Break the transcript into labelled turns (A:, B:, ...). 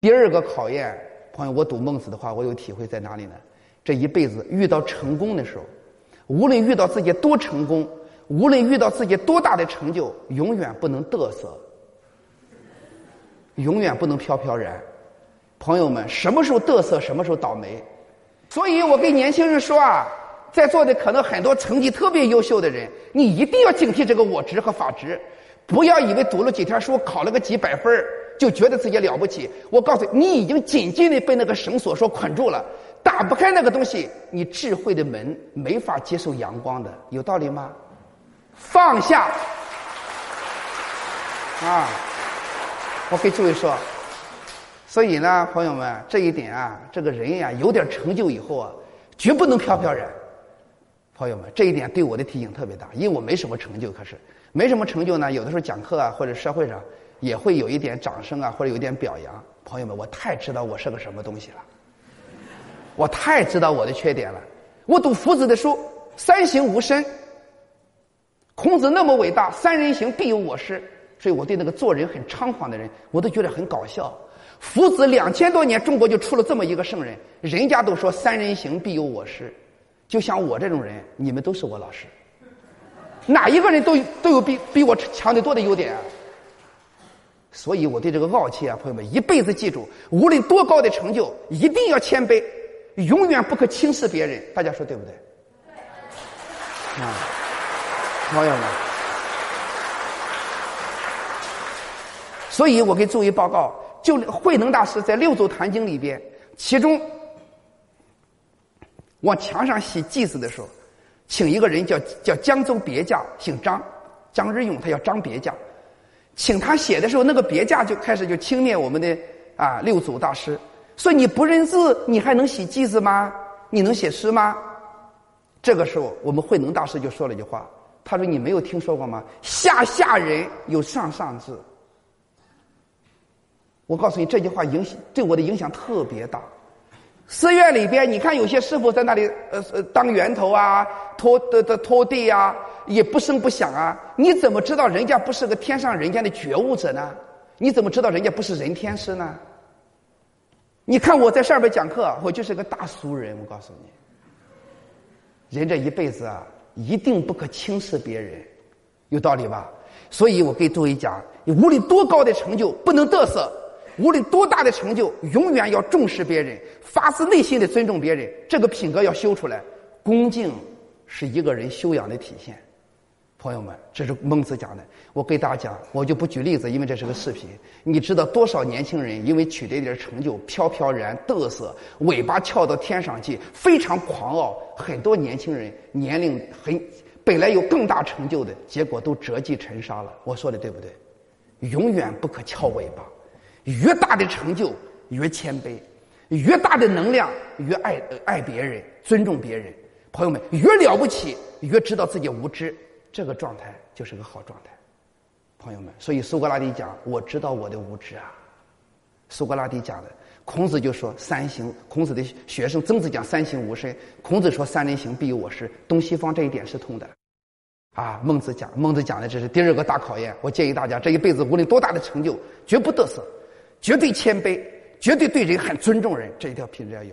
A: 第二个考验，朋友，我读孟子的话，我有体会在哪里呢？这一辈子遇到成功的时候，无论遇到自己多成功，无论遇到自己多大的成就，永远不能嘚瑟，永远不能飘飘然。朋友们，什么时候嘚瑟，什么时候倒霉。所以我跟年轻人说啊，在座的可能很多成绩特别优秀的人，你一定要警惕这个我执和法执，不要以为读了几天书，考了个几百分儿就觉得自己了不起。我告诉你，你已经紧紧的被那个绳索所捆住了，打不开那个东西，你智慧的门没法接受阳光的，有道理吗？放下啊！我给诸位说。所以呢，朋友们，这一点啊，这个人呀，有点成就以后啊，绝不能飘飘然。朋友们，这一点对我的提醒特别大，因为我没什么成就，可是没什么成就呢。有的时候讲课啊，或者社会上也会有一点掌声啊，或者有一点表扬。朋友们，我太知道我是个什么东西了，我太知道我的缺点了。我读夫子的书，三行吾身。孔子那么伟大，三人行必有我师，所以我对那个做人很猖狂的人，我都觉得很搞笑。夫子两千多年，中国就出了这么一个圣人，人家都说三人行必有我师，就像我这种人，你们都是我老师，哪一个人都都有比比我强得多的优点，啊所以我对这个傲气啊，朋友们一辈子记住，无论多高的成就，一定要谦卑，永远不可轻视别人，大家说对不对？啊，朋友们，所以我给诸位报告。就慧能大师在《六祖坛经》里边，其中往墙上写偈子的时候，请一个人叫叫江州别驾，姓张，张日用，他叫张别驾，请他写的时候，那个别驾就开始就轻蔑我们的啊六祖大师，说你不认字，你还能写偈子吗？你能写诗吗？这个时候，我们慧能大师就说了一句话，他说：“你没有听说过吗？下下人有上上字。”我告诉你这句话影响对我的影响特别大。寺院里边，你看有些师傅在那里呃呃当源头啊，拖的的拖地啊，也不声不响啊。你怎么知道人家不是个天上人间的觉悟者呢？你怎么知道人家不是人天师呢？你看我在上边讲课，我就是个大俗人。我告诉你，人这一辈子啊，一定不可轻视别人，有道理吧？所以我给诸位讲，你无论多高的成就，不能嘚瑟。无论多大的成就，永远要重视别人，发自内心的尊重别人。这个品格要修出来，恭敬是一个人修养的体现。朋友们，这是孟子讲的。我给大家讲，我就不举例子，因为这是个视频。你知道多少年轻人因为取得一点成就，飘飘然嘚瑟，尾巴翘到天上去，非常狂傲。很多年轻人年龄很本来有更大成就的，结果都折戟沉沙了。我说的对不对？永远不可翘尾巴。越大的成就越谦卑，越大的能量越爱爱别人，尊重别人。朋友们，越了不起越知道自己无知，这个状态就是个好状态。朋友们，所以苏格拉底讲：“我知道我的无知啊。”苏格拉底讲的，孔子就说：“三行。”孔子的学生曾子讲：“三行吾身。”孔子说：“三人行，必有我师。”东西方这一点是通的。啊，孟子讲，孟子讲的这是第二个大考验。我建议大家这一辈子无论多大的成就，绝不得瑟。绝对谦卑，绝对对人很尊重人，这一条品质要有。